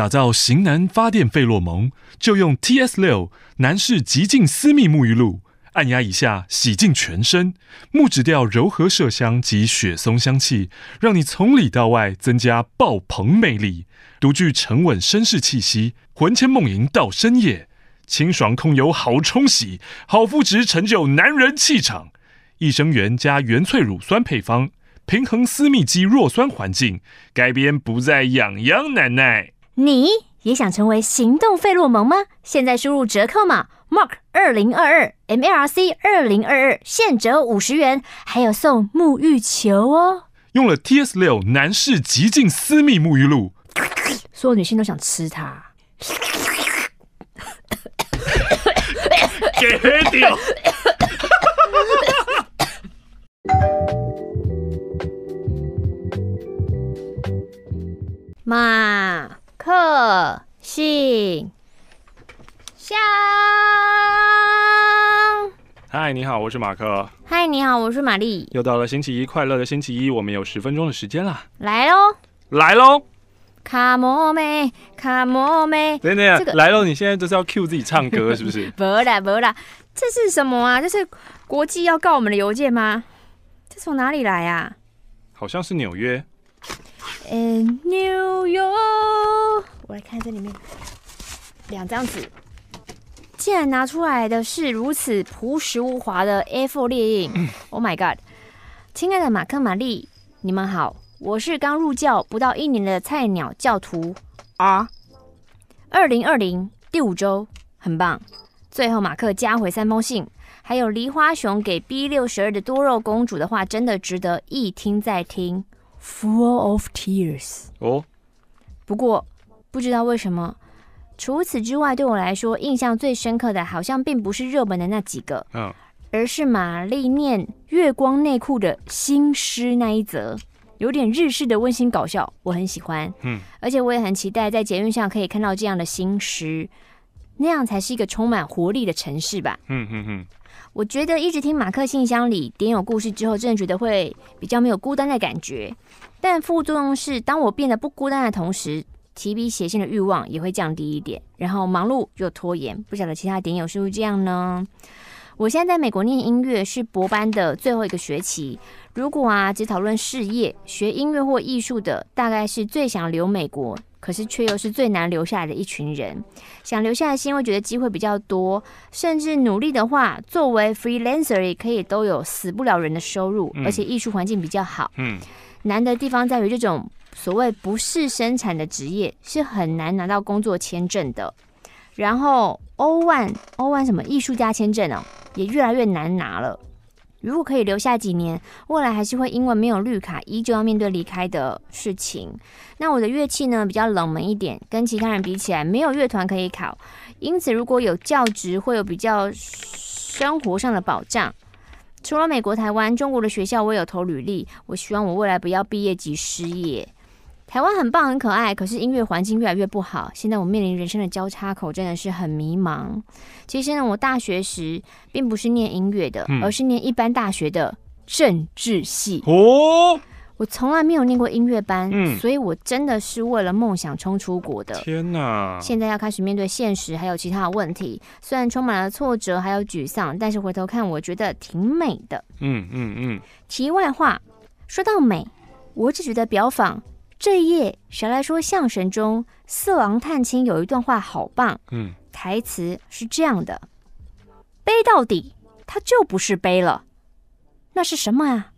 打造型男发电费洛蒙，就用 TS 六男士极净私密沐浴露，按压一下，洗净全身，木质调柔和麝香及雪松香气，让你从里到外增加爆棚魅力。独具沉稳绅士气息，魂牵梦萦到深夜，清爽控油好冲洗，好肤质成就男人气场。益生元加原萃乳酸配方，平衡私密肌弱酸环境，改变不再痒痒难耐。你也想成为行动费洛蒙吗？现在输入折扣码 Mark 二零二二 m l r c 二零二二，现折五十元，还有送沐浴球哦。用了 T S 六男士极净私密沐浴露，所有女性都想吃它。给掉。马克信箱，嗨，你好，我是马克。嗨，你好，我是玛丽。又到了星期一，快乐的星期一，我们有十分钟的时间啦。来喽，来喽，Come on me，Come on me。等等，这个、来喽，你现在就是要 cue 自己唱歌是不是？不啦不啦，这是什么啊？这是国际要告我们的邮件吗？这从哪里来啊？好像是纽约。In New York，我来看这里面两张纸，竟然拿出来的是如此朴实无华的 A4 列印。Oh my god！亲爱的马克、玛丽，你们好，我是刚入教不到一年的菜鸟教徒啊。二零二零第五周，很棒。最后马克加回三封信，还有梨花熊给 B 六十二的多肉公主的话，真的值得一听再听。Full of tears。哦，不过不知道为什么，除此之外，对我来说印象最深刻的，好像并不是热门的那几个，嗯，而是玛丽念月光内裤的新诗那一则，有点日式的温馨搞笑，我很喜欢，嗯，而且我也很期待在捷运上可以看到这样的新诗，那样才是一个充满活力的城市吧，嗯嗯嗯。我觉得一直听马克信箱里点有故事之后，真的觉得会比较没有孤单的感觉。但副作用是，当我变得不孤单的同时，提笔写信的欲望也会降低一点。然后忙碌又拖延，不晓得其他点友是不是这样呢？我现在在美国念音乐，是博班的最后一个学期。如果啊只讨论事业，学音乐或艺术的，大概是最想留美国。可是却又是最难留下来的一群人，想留下来是因为觉得机会比较多，甚至努力的话，作为 freelancer 也可以都有死不了人的收入，而且艺术环境比较好。嗯，难的地方在于这种所谓不是生产的职业是很难拿到工作签证的，然后欧万欧万什么艺术家签证哦，也越来越难拿了。如果可以留下几年，未来还是会因为没有绿卡，依旧要面对离开的事情。那我的乐器呢，比较冷门一点，跟其他人比起来，没有乐团可以考。因此，如果有教职，会有比较生活上的保障。除了美国、台湾、中国的学校，我有投履历。我希望我未来不要毕业即失业。台湾很棒很可爱，可是音乐环境越来越不好。现在我面临人生的交叉口，真的是很迷茫。其实呢，我大学时并不是念音乐的，而是念一般大学的政治系。哦，我从来没有念过音乐班，嗯，所以我真的是为了梦想冲出国的。天哪！现在要开始面对现实，还有其他的问题。虽然充满了挫折，还有沮丧，但是回头看，我觉得挺美的。嗯嗯嗯。题外话，说到美，我只觉得表坊。这一夜，谁来说相声中四郎探亲有一段话好棒。嗯，台词是这样的：悲到底，它就不是悲了，那是什么啊？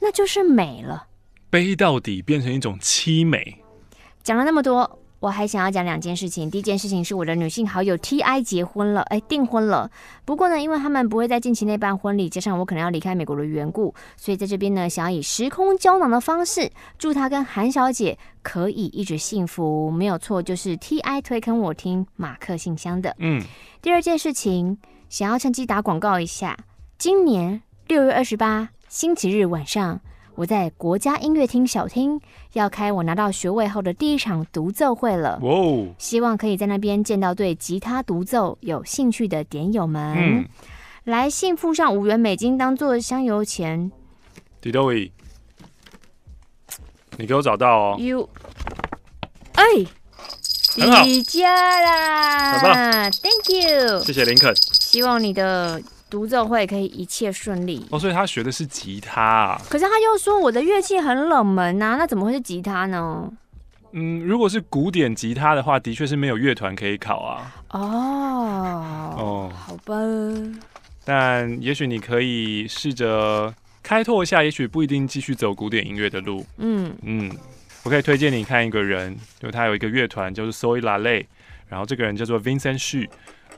那就是美了。悲到底变成一种凄美。讲了那么多。我还想要讲两件事情。第一件事情是我的女性好友 T.I 结婚了，哎，订婚了。不过呢，因为他们不会在近期内办婚礼，加上我可能要离开美国的缘故，所以在这边呢，想要以时空胶囊的方式，祝她跟韩小姐可以一直幸福。没有错，就是 T.I 推坑我听马克信箱的。嗯。第二件事情，想要趁机打广告一下，今年六月二十八星期日晚上。我在国家音乐厅小厅要开我拿到学位后的第一场独奏会了，哦，希望可以在那边见到对吉他独奏有兴趣的点友们。嗯，来信附上五元美金当做香油钱。迪多维，你给我找到哦。You，哎，很好，瑜伽啦，很棒，Thank you，谢谢林肯。希望你的独奏会可以一切顺利。哦，所以他学的是吉他啊？可是他又说我的乐器很冷门啊，那怎么会是吉他呢？嗯，如果是古典吉他的话，的确是没有乐团可以考啊。哦哦，好吧。但也许你可以试着开拓一下，也许不一定继续走古典音乐的路。嗯嗯，我可以推荐你看一个人，就他有一个乐团叫做 Zoe Lallet，然后这个人叫做 Vincent Xu，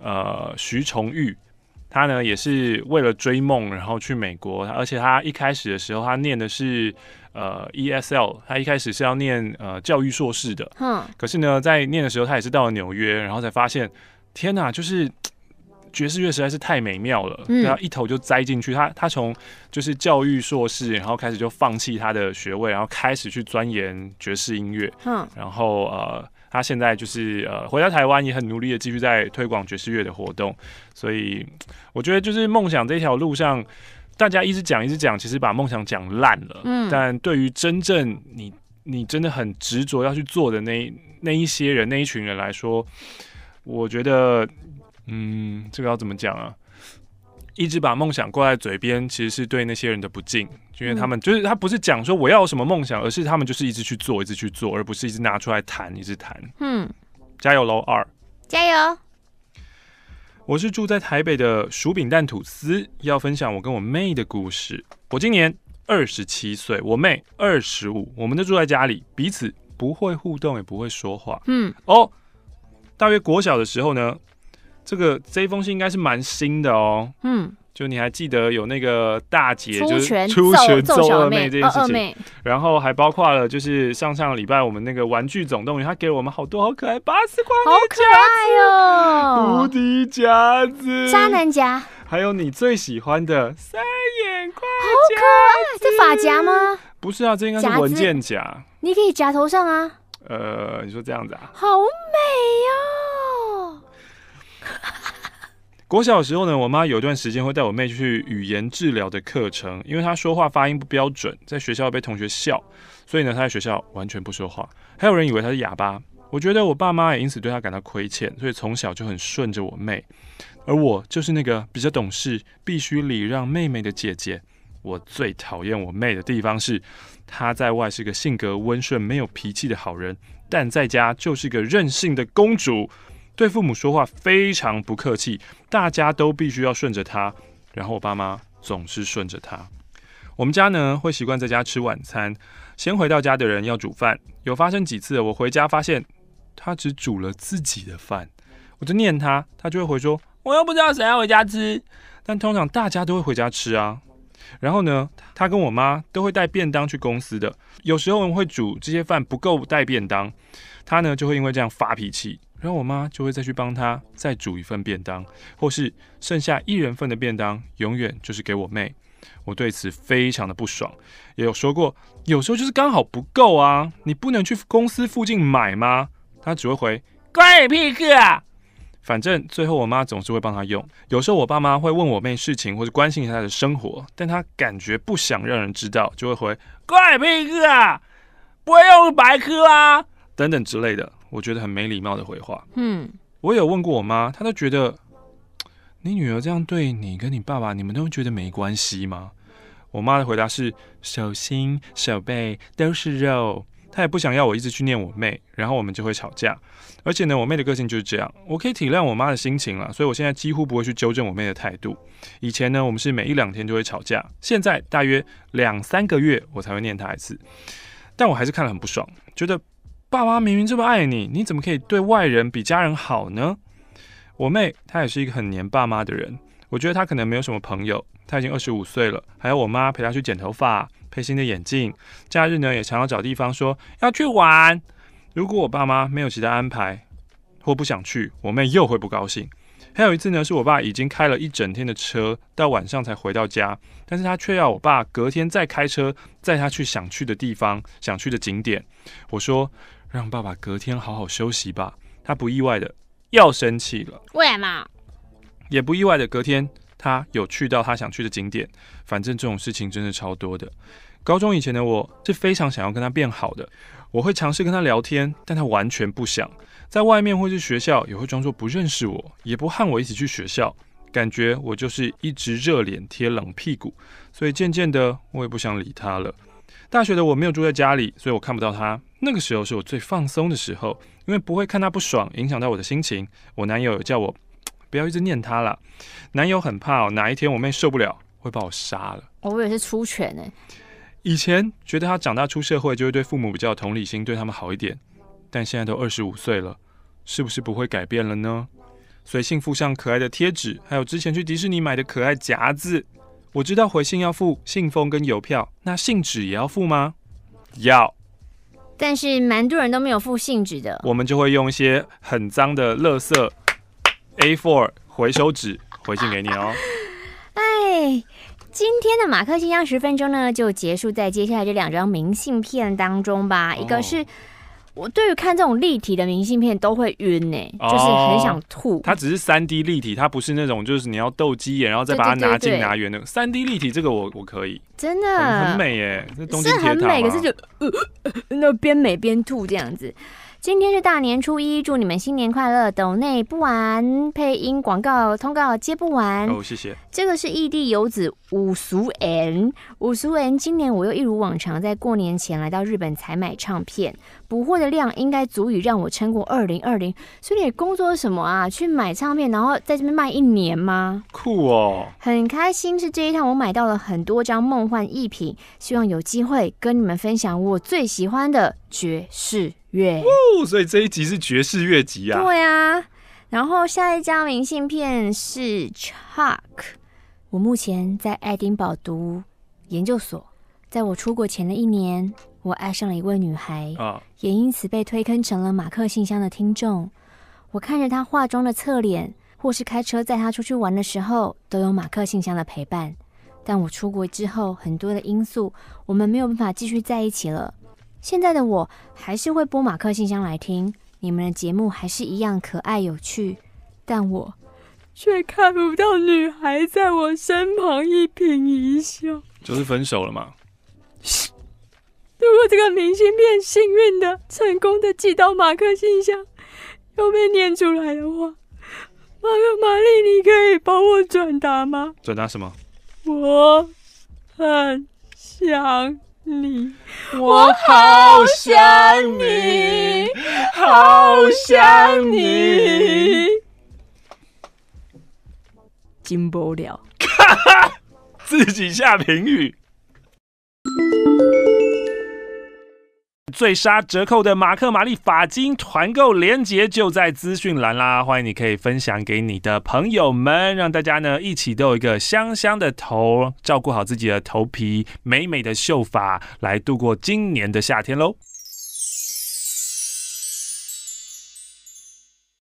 呃，徐崇玉。他呢也是为了追梦，然后去美国，而且他一开始的时候，他念的是呃 ESL，他一开始是要念呃教育硕士的。嗯。可是呢，在念的时候，他也是到了纽约，然后才发现，天哪，就是。爵士乐实在是太美妙了，嗯、然后一头就栽进去。他他从就是教育硕士，然后开始就放弃他的学位，然后开始去钻研爵士音乐。嗯，然后呃，他现在就是呃回到台湾，也很努力的继续在推广爵士乐的活动。所以我觉得就是梦想这条路上，大家一直讲一直讲，其实把梦想讲烂了。嗯，但对于真正你你真的很执着要去做的那那一些人那一群人来说，我觉得。嗯，这个要怎么讲啊？一直把梦想挂在嘴边，其实是对那些人的不敬，因为他们就是他不是讲说我要有什么梦想，而是他们就是一直去做，一直去做，而不是一直拿出来谈，一直谈。嗯，加油喽，二，加油！我是住在台北的薯饼蛋吐司，要分享我跟我妹的故事。我今年二十七岁，我妹二十五，我们都住在家里，彼此不会互动，也不会说话。嗯，哦，大约国小的时候呢。这个这一封信应该是蛮新的哦，嗯，就你还记得有那个大姐就是出拳揍二妹这件事情，然后还包括了就是上上个礼拜我们那个玩具总动员，他给了我们好多好可爱巴斯光，好可爱哦，无敌夹子，渣男夹，还有你最喜欢的三眼瓜，好可爱，这发夹吗？不是啊，这应该是文件夹，你可以夹头上啊，呃，你说这样子啊，好美哦。国小的时候呢，我妈有一段时间会带我妹去语言治疗的课程，因为她说话发音不标准，在学校被同学笑，所以呢，她在学校完全不说话，还有人以为她是哑巴。我觉得我爸妈也因此对她感到亏欠，所以从小就很顺着我妹，而我就是那个比较懂事、必须礼让妹妹的姐姐。我最讨厌我妹的地方是，她在外是个性格温顺、没有脾气的好人，但在家就是个任性的公主。对父母说话非常不客气，大家都必须要顺着他，然后我爸妈总是顺着他。我们家呢会习惯在家吃晚餐，先回到家的人要煮饭。有发生几次，我回家发现他只煮了自己的饭，我就念他，他就会回说：“我又不知道谁要回家吃。”但通常大家都会回家吃啊。然后呢，他跟我妈都会带便当去公司的，有时候我们会煮这些饭不够带便当，他呢就会因为这样发脾气。然后我妈就会再去帮他再煮一份便当，或是剩下一人份的便当，永远就是给我妹。我对此非常的不爽，也有说过，有时候就是刚好不够啊，你不能去公司附近买吗？她只会回关你屁事啊！反正最后我妈总是会帮他用。有时候我爸妈会问我妹事情，或是关心一下她的生活，但她感觉不想让人知道，就会回关你屁事啊！不会用白科啊！等等之类的。我觉得很没礼貌的回话。嗯，我有问过我妈，她都觉得你女儿这样对你跟你爸爸，你们都觉得没关系吗？我妈的回答是：手心手背都是肉。她也不想要我一直去念我妹，然后我们就会吵架。而且呢，我妹的个性就是这样，我可以体谅我妈的心情了，所以我现在几乎不会去纠正我妹的态度。以前呢，我们是每一两天就会吵架，现在大约两三个月我才会念她一次。但我还是看了很不爽，觉得。爸妈明明这么爱你，你怎么可以对外人比家人好呢？我妹她也是一个很黏爸妈的人，我觉得她可能没有什么朋友。她已经二十五岁了，还有我妈陪她去剪头发、配新的眼镜，假日呢也常常找地方说要去玩。如果我爸妈没有其他安排或不想去，我妹又会不高兴。还有一次呢，是我爸已经开了一整天的车，到晚上才回到家，但是他却要我爸隔天再开车载他去想去的地方、想去的景点。我说。让爸爸隔天好好休息吧。他不意外的要生气了。为什么？也不意外的，隔天他有去到他想去的景点。反正这种事情真的超多的。高中以前的我是非常想要跟他变好的，我会尝试跟他聊天，但他完全不想。在外面或是学校也会装作不认识我，也不和我一起去学校，感觉我就是一直热脸贴冷屁股，所以渐渐的我也不想理他了。大学的我没有住在家里，所以我看不到他。那个时候是我最放松的时候，因为不会看他不爽，影响到我的心情。我男友有叫我不要一直念他了，男友很怕哦，哪一天我妹受不了会把我杀了。我也是出拳呢。以前觉得他长大出社会就会对父母比较同理心，对他们好一点，但现在都二十五岁了，是不是不会改变了呢？随性附上可爱的贴纸，还有之前去迪士尼买的可爱夹子。我知道回信要付信封跟邮票，那信纸也要付吗？要，但是蛮多人都没有付信纸的。我们就会用一些很脏的垃圾 A4 回收纸回信给你哦。哎，今天的马克信箱十分钟呢，就结束在接下来这两张明信片当中吧。哦、一个是。我对于看这种立体的明信片都会晕呢、欸，哦、就是很想吐。它只是三 D 立体，它不是那种就是你要斗鸡眼，然后再把它拿近拿远的。三 D 立体这个我我可以，真的很，很美耶、欸，这东西是很美，可是就呃那边美边吐这样子。今天是大年初一，祝你们新年快乐！抖内不完，配音广告通告接不完哦，谢谢。这个是异地游子五俗 N，五俗 N，今年我又一如往常在过年前来到日本采买唱片，补货的量应该足以让我撑过二零二零。所以你工作什么啊？去买唱片，然后在这边卖一年吗？酷哦，很开心。是这一趟我买到了很多张梦幻艺品，希望有机会跟你们分享我最喜欢的爵士。乐哦，所以这一集是爵士乐集啊。对啊，然后下一张明信片是 Chuck。我目前在爱丁堡读研究所，在我出国前的一年，我爱上了一位女孩，啊，也因此被推坑成了马克信箱的听众。我看着她化妆的侧脸，或是开车载她出去玩的时候，都有马克信箱的陪伴。但我出国之后，很多的因素，我们没有办法继续在一起了。现在的我还是会播马克信箱来听，你们的节目还是一样可爱有趣，但我却看不到女孩在我身旁一颦一笑。就是分手了嘛？如果这个明信片幸运的、成功的寄到马克信箱，又被念出来的话，马克玛丽，你可以帮我转达吗？转达什么？我很想。你，我好想你，好想你，进不了，自己下评语。最杀折扣的马克玛丽发金团购链接就在资讯栏啦，欢迎你可以分享给你的朋友们，让大家呢一起都有一个香香的头，照顾好自己的头皮，美美的秀发，来度过今年的夏天喽。